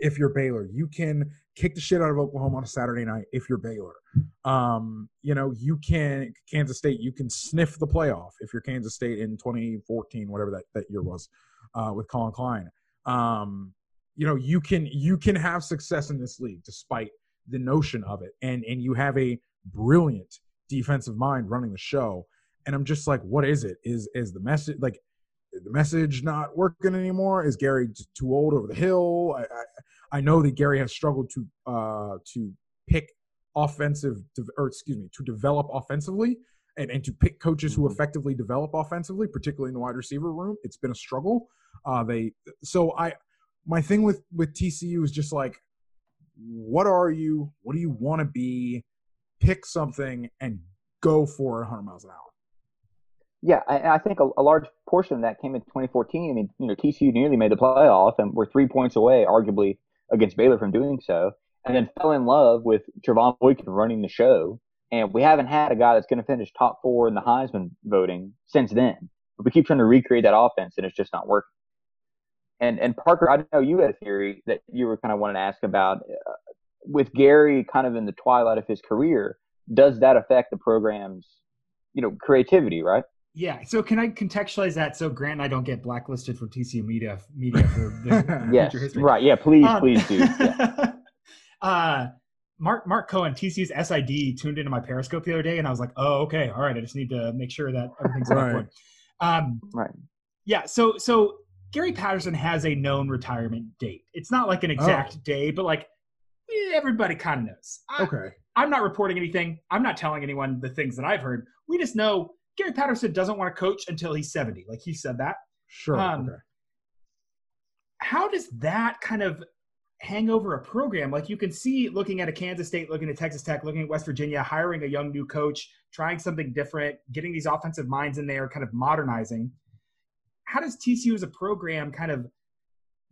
If you're Baylor, you can kick the shit out of Oklahoma on a Saturday night if you're Baylor. Um, you know, you can Kansas State, you can sniff the playoff if you're Kansas State in 2014, whatever that, that year was, uh, with Collin Klein. Um, you know, you can you can have success in this league despite the notion of it. And and you have a brilliant defensive mind running the show. And I'm just like, what is it? Is is the message like the message not working anymore? Is Gary too old over the hill? I, I I know that Gary has struggled to uh to pick offensive or excuse me to develop offensively and, and to pick coaches who Mhm. effectively develop offensively, particularly in the wide receiver room. It's been a struggle. Uh, they so I my thing with with TCU is just like, what are you? What do you want to be? Pick something and go for it 100 miles an hour. Yeah, I, I think a, a, large portion of that came in 2014. I mean, you know, TCU nearly made the playoff and were three points away, arguably, against Baylor from doing so, and then fell in love with Trevone Boykin running the show. And we haven't had a guy that's going to finish top four in the Heisman voting since then. But we keep trying to recreate that offense, and it's just not working. And and Parker, I know you had a theory that you were kind of wanting to ask about uh, with Gary, kind of in the twilight of his career. Does that affect the program's, you know, creativity? Right. Yeah. So can I contextualize that so Grant and I don't get blacklisted from TCU media media for the (laughs) yes, history? Right. Yeah. Please, um, please do. Yeah. (laughs) uh, Mark Mark Cohen, TCU's SID, tuned into my Periscope the other day, and I was like, "Oh, okay, all right. I just need to make sure that everything's right. Um, right. Yeah. So so Gary Patterson has a known retirement date. It's not like an exact oh. day, but like everybody kind of knows. I, okay. I'm not reporting anything. I'm not telling anyone the things that I've heard. We just know Gary Patterson doesn't want to coach until he's 70. Like he said that. Sure. Um, okay. How does that kind of hang over a program? Like you can see looking at a Kansas State, looking at Texas Tech, looking at West Virginia, hiring a young new coach, trying something different, getting these offensive minds in there, kind of modernizing. How does TCU as a program kind of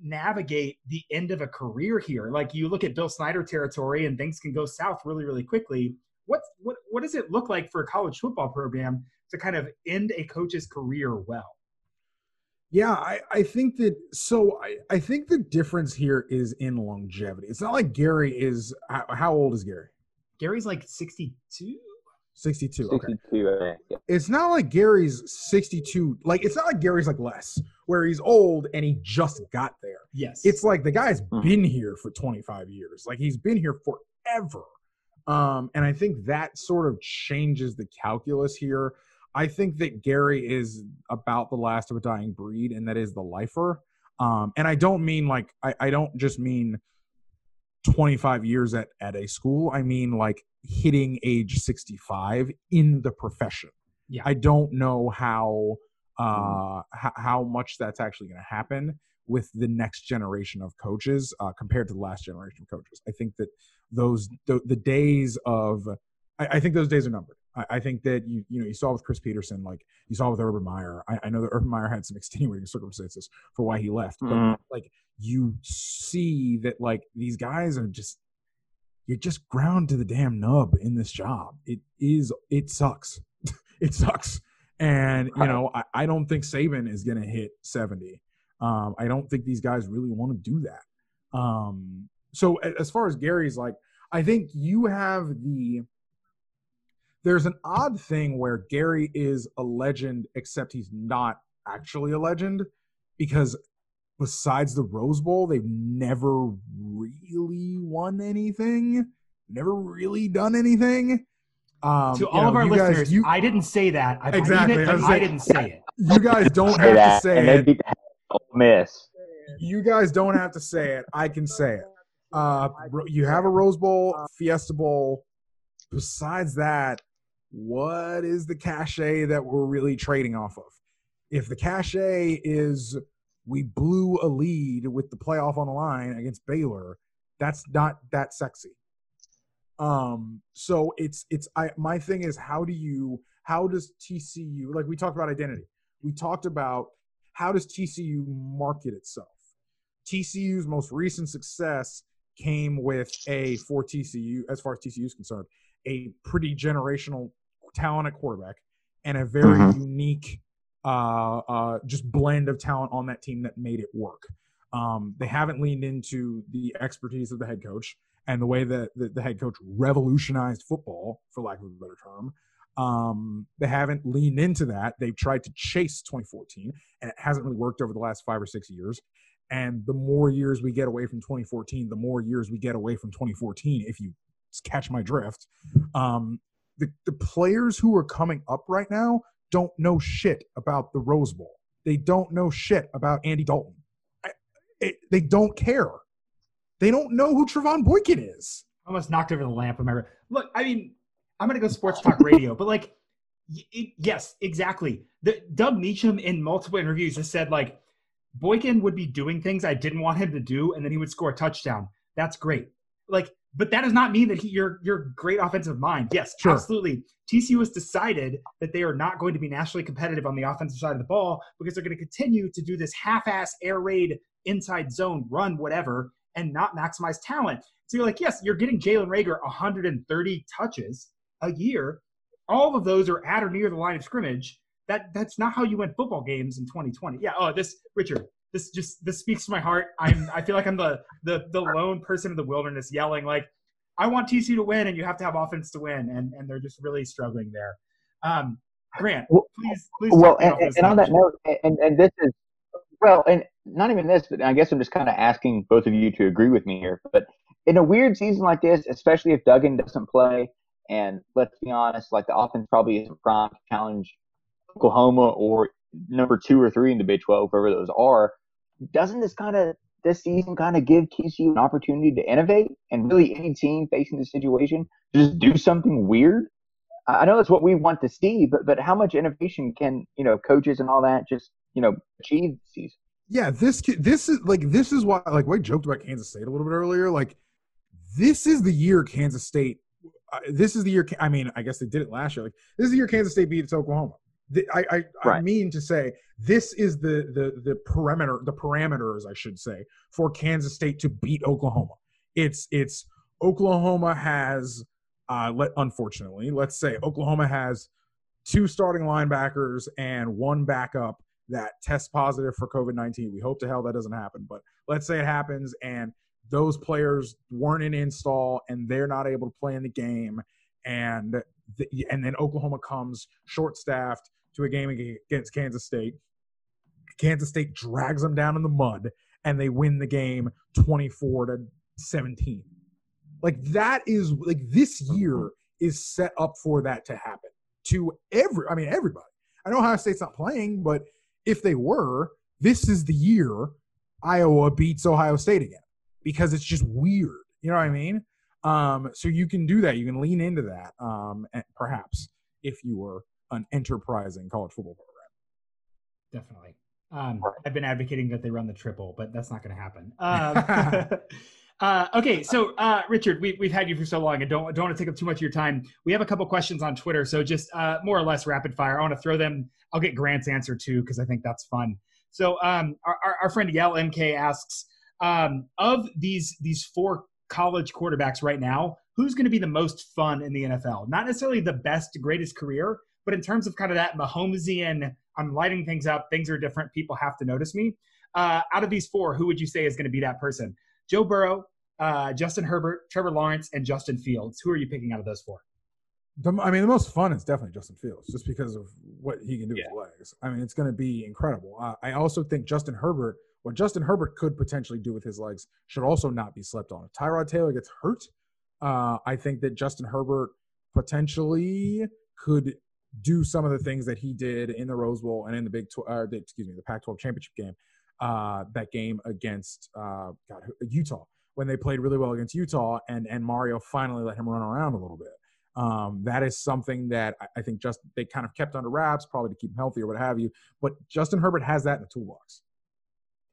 navigate the end of a career here? Like you look at Bill Snyder territory and things can go south really, really quickly. What what what does it look like for a college football program to kind of end a coach's career well? Yeah, I, I think that so I, I think the difference here is in longevity. It's not like Gary is how, how old is Gary? Gary's like 62. 62. Okay. 62, yeah. It's not like Gary's 62. Like it's not like Gary's like less, where he's old and he just got there. Yes. It's like the guy's mm-hmm. been here for 25 years. Like he's been here forever. Um, and I think that sort of changes the calculus here. I think that Gary is about the last of a dying breed, and that is the lifer. Um, and I don't mean like I, I don't just mean 25 years at, at a school. I mean like hitting age 65 in the profession. Yeah. I don't know how uh, h- how much that's actually going to happen with the next generation of coaches uh, compared to the last generation of coaches. I think that those the, the days of I, I think those days are numbered. I, I, think that you you know you saw with Chris Petersen, like you saw with Urban Meyer. I, I know that Urban Meyer had some extenuating circumstances for why he left, but mm. like you see that like these guys are just you're just ground to the damn nub in this job. It is it sucks. (laughs) it sucks. And you know, I, I don't think Saban is gonna hit 70. Um, I don't think these guys really want to do that. Um, so as far as Gary's like, I think you have the there's an odd thing where Gary is a legend, except he's not actually a legend because besides the Rose Bowl, they've never really won anything, never really done anything. Um, to all know, of our listeners, guys, you, I didn't say that. I exactly. It, I, I didn't say it. You guys don't have to say it. Miss. You guys don't have to say it. I can say it. Uh, you have a Rose Bowl, Fiesta Bowl. Besides that, what is the cachet that we're really trading off of? If the cachet is we blew a lead with the playoff on the line against Baylor, that's not that sexy. Um, so it's it's I my thing is how do you how does TCU like we talked about identity. We talked about how does TCU market itself? TCU's most recent success came with a for TCU as far as TCU is concerned, a pretty generational talent at quarterback and a very mm-hmm. unique uh, uh, just blend of talent on that team that made it work. Um, they haven't leaned into the expertise of the head coach and the way that the, the head coach revolutionized football, for lack of a better term. Um, they haven't leaned into that. They've tried to chase 2014, and it hasn't really worked over the last five or six years. And the more years we get away from 2014, the more years we get away from 2014, if you catch my drift. Um, the, the players who are coming up right now don't know shit about the Rose Bowl. They don't know shit about Andy Dalton. I, it, they don't care. They don't know who Trevone Boykin is. I almost knocked over the lamp. Remember? Look, I mean, I'm gonna go sports talk radio, but like, it, yes, exactly. The, Doug Meacham in multiple interviews has said like, Boykin would be doing things I didn't want him to do, and then he would score a touchdown. That's great. Like, but that does not mean that he, you're you're great offensive mind. Yes, sure. absolutely. TCU has decided that they are not going to be nationally competitive on the offensive side of the ball because they're going to continue to do this half-ass air raid inside zone run whatever and not maximize talent. So you're like, yes, you're getting Jalen Reagor 130 touches a year. All of those are at or near the line of scrimmage. That that's not how you win football games in 2020. Yeah. Oh, this Richard. This just this speaks to my heart. I'm I feel like I'm the the the lone person in the wilderness yelling like, I want TCU to win, and you have to have offense to win, and and they're just really struggling there. Um, Grant, please, please. Well, and, and on that note, and, and this is well, and not even this, but I guess I'm just kind of asking both of you to agree with me here. But in a weird season like this, especially if Duggan doesn't play, and let's be honest, like the offense probably isn't primed to challenge Oklahoma or number two or three in the Big 12, wherever those are. Doesn't this kind of this season kind of give TCU an opportunity to innovate and really any team facing the situation just do something weird? I know that's what we want to see, but but how much innovation can you know coaches and all that just you know achieve this season? Yeah, this this is like this is why like we joked about Kansas State a little bit earlier. Like this is the year Kansas State. Uh, this is the year. I mean, I guess they did it last year. Like this is the year Kansas State beat Oklahoma. The, I I, right. I mean to say this is the the the perimeter the parameters I should say for Kansas State to beat Oklahoma. It's it's Oklahoma has uh let unfortunately let's say Oklahoma has two starting linebackers and one backup that test positive for COVID 19. We hope to hell that doesn't happen, but let's say it happens and those players weren't in install and they're not able to play in the game and the, and then Oklahoma comes short staffed to a game against Kansas State. Kansas State drags them down in the mud and they win the game 24 to 17. Like that is like this year is set up for that to happen to every I mean everybody. I know Ohio State's not playing, but if they were, this is the year Iowa beats Ohio State again because it's just weird. You know what I mean? Um, so you can do that. You can lean into that, um, perhaps if you were an enterprising college football program. Definitely. Um, I've been advocating that they run the triple, but that's not going to happen. (laughs) Um, (laughs) uh, okay, so uh, Richard, we, we've had you for so long, and don't don't want to take up too much of your time. We have a couple questions on Twitter, so just uh, more or less rapid fire. I want to throw them. I'll get Grant's answer too because I think that's fun. So um, our, our friend Yell MK asks, um, of these these four college quarterbacks right now, who's going to be the most fun in the NFL? Not necessarily the best, greatest career, but in terms of kind of that Mahomesian, I'm lighting things up, things are different, people have to notice me. Uh, out of these four, who would you say is going to be that person? Joe Burrow, uh, Justin Herbert, Trevor Lawrence, and Justin Fields. Who are you picking out of those four? The, I mean, the most fun is definitely Justin Fields, just because of what he can do yeah. with legs. I mean, it's going to be incredible. Uh, I also think Justin Herbert – what Justin Herbert could potentially do with his legs should also not be slept on. If Tyrod Taylor gets hurt, uh, I think that Justin Herbert potentially could do some of the things that he did in the Rose Bowl and in the Big, Tw- uh, the, excuse me, the Pac-12 championship game. Uh, that game against uh, God, Utah when they played really well against Utah, and and Mario finally let him run around a little bit. Um, that is something that I think just they kind of kept under wraps, probably to keep him healthy or what have you. But Justin Herbert has that in the toolbox.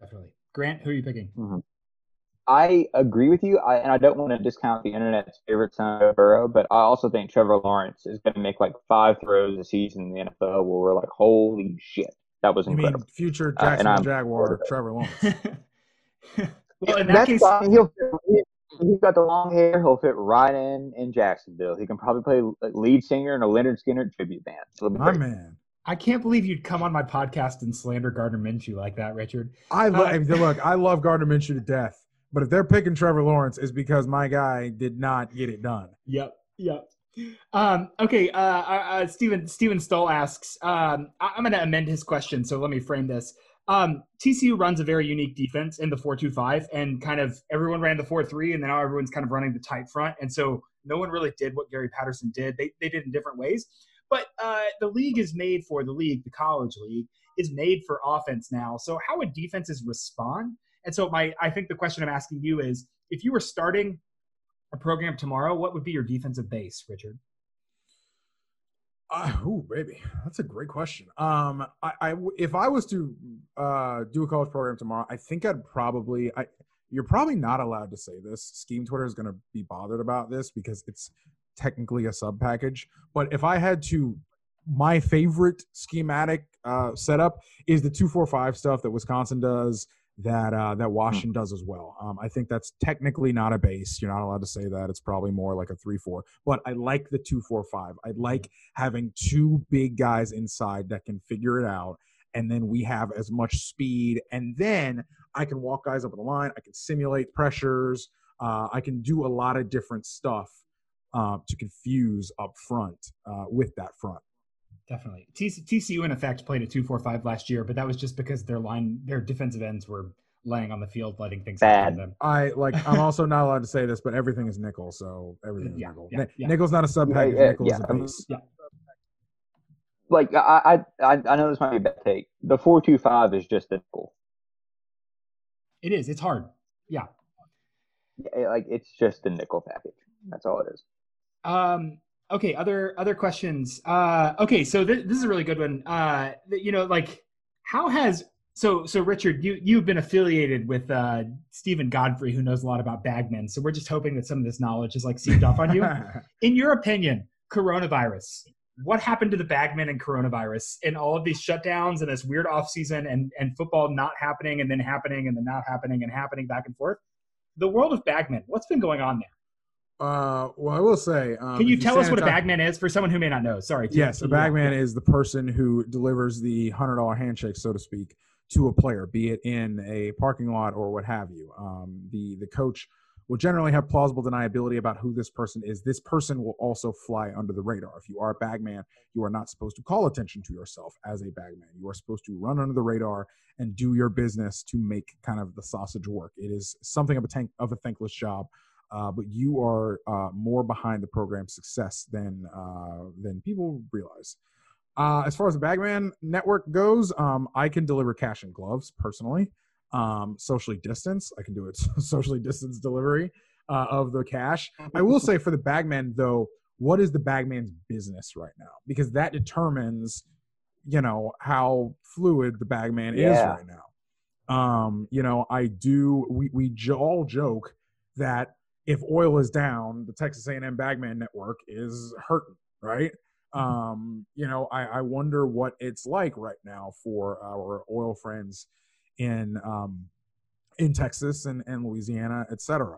Definitely. Grant, who are you picking? Mm-hmm. I agree with you, I, and I don't want to discount the internet's favorite son of Burrow, but I also think Trevor Lawrence is going to make like five throws a season in the NFL where we're like, holy shit, that was incredible. future Jackson uh, Jaguar Trevor Lawrence. (laughs) well, in that That's case, fine. he'll he's got the long hair. He'll fit right in in Jacksonville. He can probably play lead singer in a Lynyrd Skynyrd tribute band. My great. man. I can't believe you'd come on my podcast and slander Gardner Minshew like that, Richard. I lo- uh, look. I love Gardner Minshew to death, but if they're picking Trevor Lawrence, it's because my guy did not get it done. Yep. Yep. Um, okay. Uh, uh, uh Stephen Stephen Stoll asks. Um, I- am going to amend his question, so let me frame this. Um, TCU runs a very unique defense in the four-two-five, and kind of everyone ran the four-three, and now everyone's kind of running the tight front, and so no one really did what Gary Patterson did. They they did in different ways. But uh, the league is made for the league, the college league is made for offense now. So how would defenses respond? And so my, I think the question I'm asking you is, if you were starting a program tomorrow, what would be your defensive base, Richard? Uh, oh, baby, that's a great question. Um, I, I if I was to uh, do a college program tomorrow, I think I'd probably. I you're probably not allowed to say this. Scheme Twitter is going to be bothered about this because it's technically a sub package. But if I had to, my favorite schematic uh, setup is the two four five stuff that Wisconsin does that uh, that hmm. Washington does as well. Um, I think that's technically not a base. You're not allowed to say that. It's probably more like a three four. But I like the two four five. I like having two big guys inside that can figure it out, and then we have as much speed, and then I can walk guys up the line. I can simulate pressures. Uh, I can do a lot of different stuff uh, to confuse up front uh, with that front. Definitely. TCU in effect played a two four five last year, but that was just because their line, their defensive ends were laying on the field, letting things bad. Them. I like. (laughs) I'm also not allowed to say this, but everything is nickel, so everything is yeah, nickel. Yeah, yeah. Nickel's not a sub package. Yeah, nickel yeah, is a base. Yeah. Like I, I, I know this might be a bad take. The four two five is just a nickel. It is. It's hard. Yeah. Like it's just a nickel package. That's all it is. Um, okay other other questions. Uh okay so th- this is a really good one. Uh you know like how has so so richard you you've been affiliated with uh steven godfrey who knows a lot about bagmen so we're just hoping that some of this knowledge is like seeped off on you. (laughs) In your opinion coronavirus what happened to the bagmen and coronavirus and all of these shutdowns and this weird off season and and football not happening and then happening and then not happening and happening back and forth? The world of bagmen what's been going on there uh, well, I will say. Um, Can you tell us what a bagman is for someone who may not know? Sorry. Yes, a bagman is the person who delivers the hundred dollar handshake, so to speak, to a player, be it in a parking lot or what have you. Um, the the coach will generally have plausible deniability about who this person is. This person will also fly under the radar. If you are a bagman, you are not supposed to call attention to yourself as a bagman. You are supposed to run under the radar and do your business to make kind of the sausage work. It is something of a tank of a thankless job uh, but you are uh, more behind the program's success than uh, than people realize. Uh, as far as the Bagman network goes, um, I can deliver cash and gloves personally. Um, socially distance, I can do it (laughs) socially distance delivery uh, of the cash. I will say for the Bagman though, what is the Bagman's business right now? Because that determines, you know, how fluid the Bagman yeah. is right now. Um, you know, I do. We we all joke that if oil is down, the Texas A&M Bagman network is hurting, right? Mm-hmm. Um, you know, I, I wonder what it's like right now for our oil friends in um, in Texas and, and Louisiana, et cetera.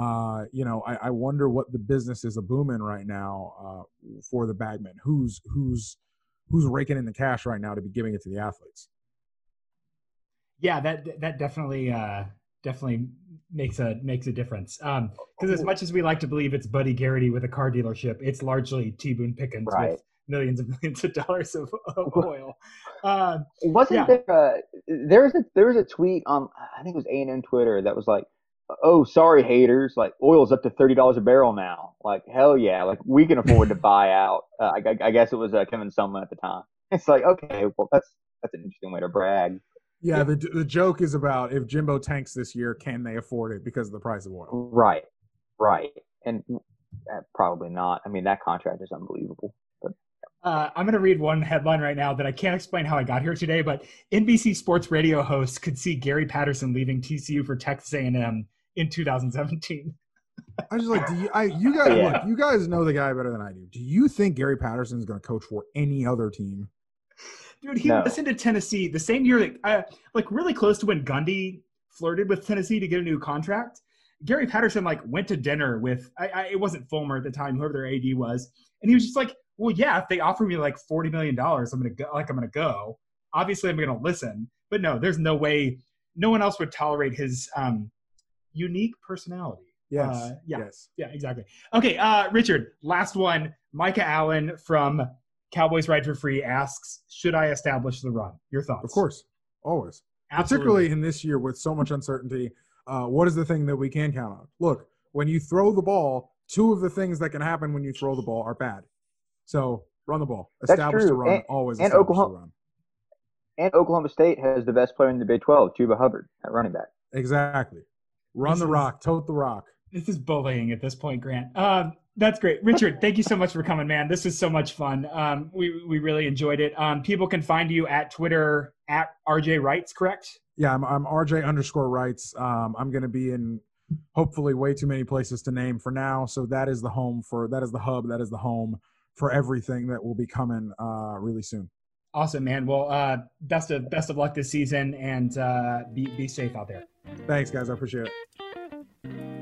Uh, you know, I, I wonder what the business is a booming right now uh, for the bagman. Who's who's who's raking in the cash right now to be giving it to the athletes? Yeah, that that definitely uh, definitely makes a makes a difference. Um, because as much as we like to believe it's Buddy Garrity with a car dealership, it's largely T Boone Pickens right. with millions and (laughs) millions of dollars of, of oil. Um, Wasn't yeah. there? A, there was a there was a tweet on I think it was A and M Twitter that was like, "Oh, sorry, haters! Like oil's up to thirty dollars a barrel now. Like hell yeah! Like we can afford to (laughs) buy out." Uh, I, I, guess it was uh, Kevin Sumlin at the time. It's like okay, well that's that's an interesting way to brag. Yeah, the the joke is about if Jimbo tanks this year, can they afford it because of the price of oil? Right, right, and uh, probably not. I mean, that contract is unbelievable. But uh, I'm going to read one headline right now that I can't explain how I got here today, but NBC Sports radio hosts could see Gary Patterson leaving TCU for Texas A&M in 2017. I just like, do you, I, you (laughs) guys, yeah. look, you guys know the guy better than I do. Do you think Gary Patterson is going to coach for any other team? Dude, he no. listened to Tennessee the same year that, uh, like, really close to when Gundy flirted with Tennessee to get a new contract. Gary Patterson like went to dinner with I, I, it wasn't Fulmer at the time, whoever their AD was, and he was just like, "Well, yeah, if they offer me like forty million dollars, I'm gonna go. Like, I'm gonna go. Obviously, I'm gonna listen. But no, there's no way. No one else would tolerate his um, unique personality. Yes. Uh, yeah. Yes. Yeah. Exactly. Okay. Uh, Richard, last one. Micah Allen from Cowboys Ride for Free asks, should I establish the run? Your thoughts? Of course, always. Absolutely. Particularly in this year with so much uncertainty, uh, what is the thing that we can count on? Look, when you throw the ball, two of the things that can happen when you throw the ball are bad. So run the ball, establish the run, and, always and Oklahoma, And Oklahoma State has the best player in the Big 12, Chuba Hubbard, at running back. Exactly. Run this the is, rock, tote the rock. This is bullying at this point, Grant. Um, That's great, Richard. Thank you so much for coming, man. This is so much fun. Um, we we really enjoyed it. Um, people can find you at Twitter at RJ Writes, correct? Yeah, I'm, I'm RJ underscore Writes. Um, I'm going to be in hopefully way too many places to name for now. So that is the home for that is the hub. That is the home for everything that will be coming uh, really soon. Awesome, man. Well, uh, best of best of luck this season, and uh, be be safe out there. Thanks, guys. I appreciate it.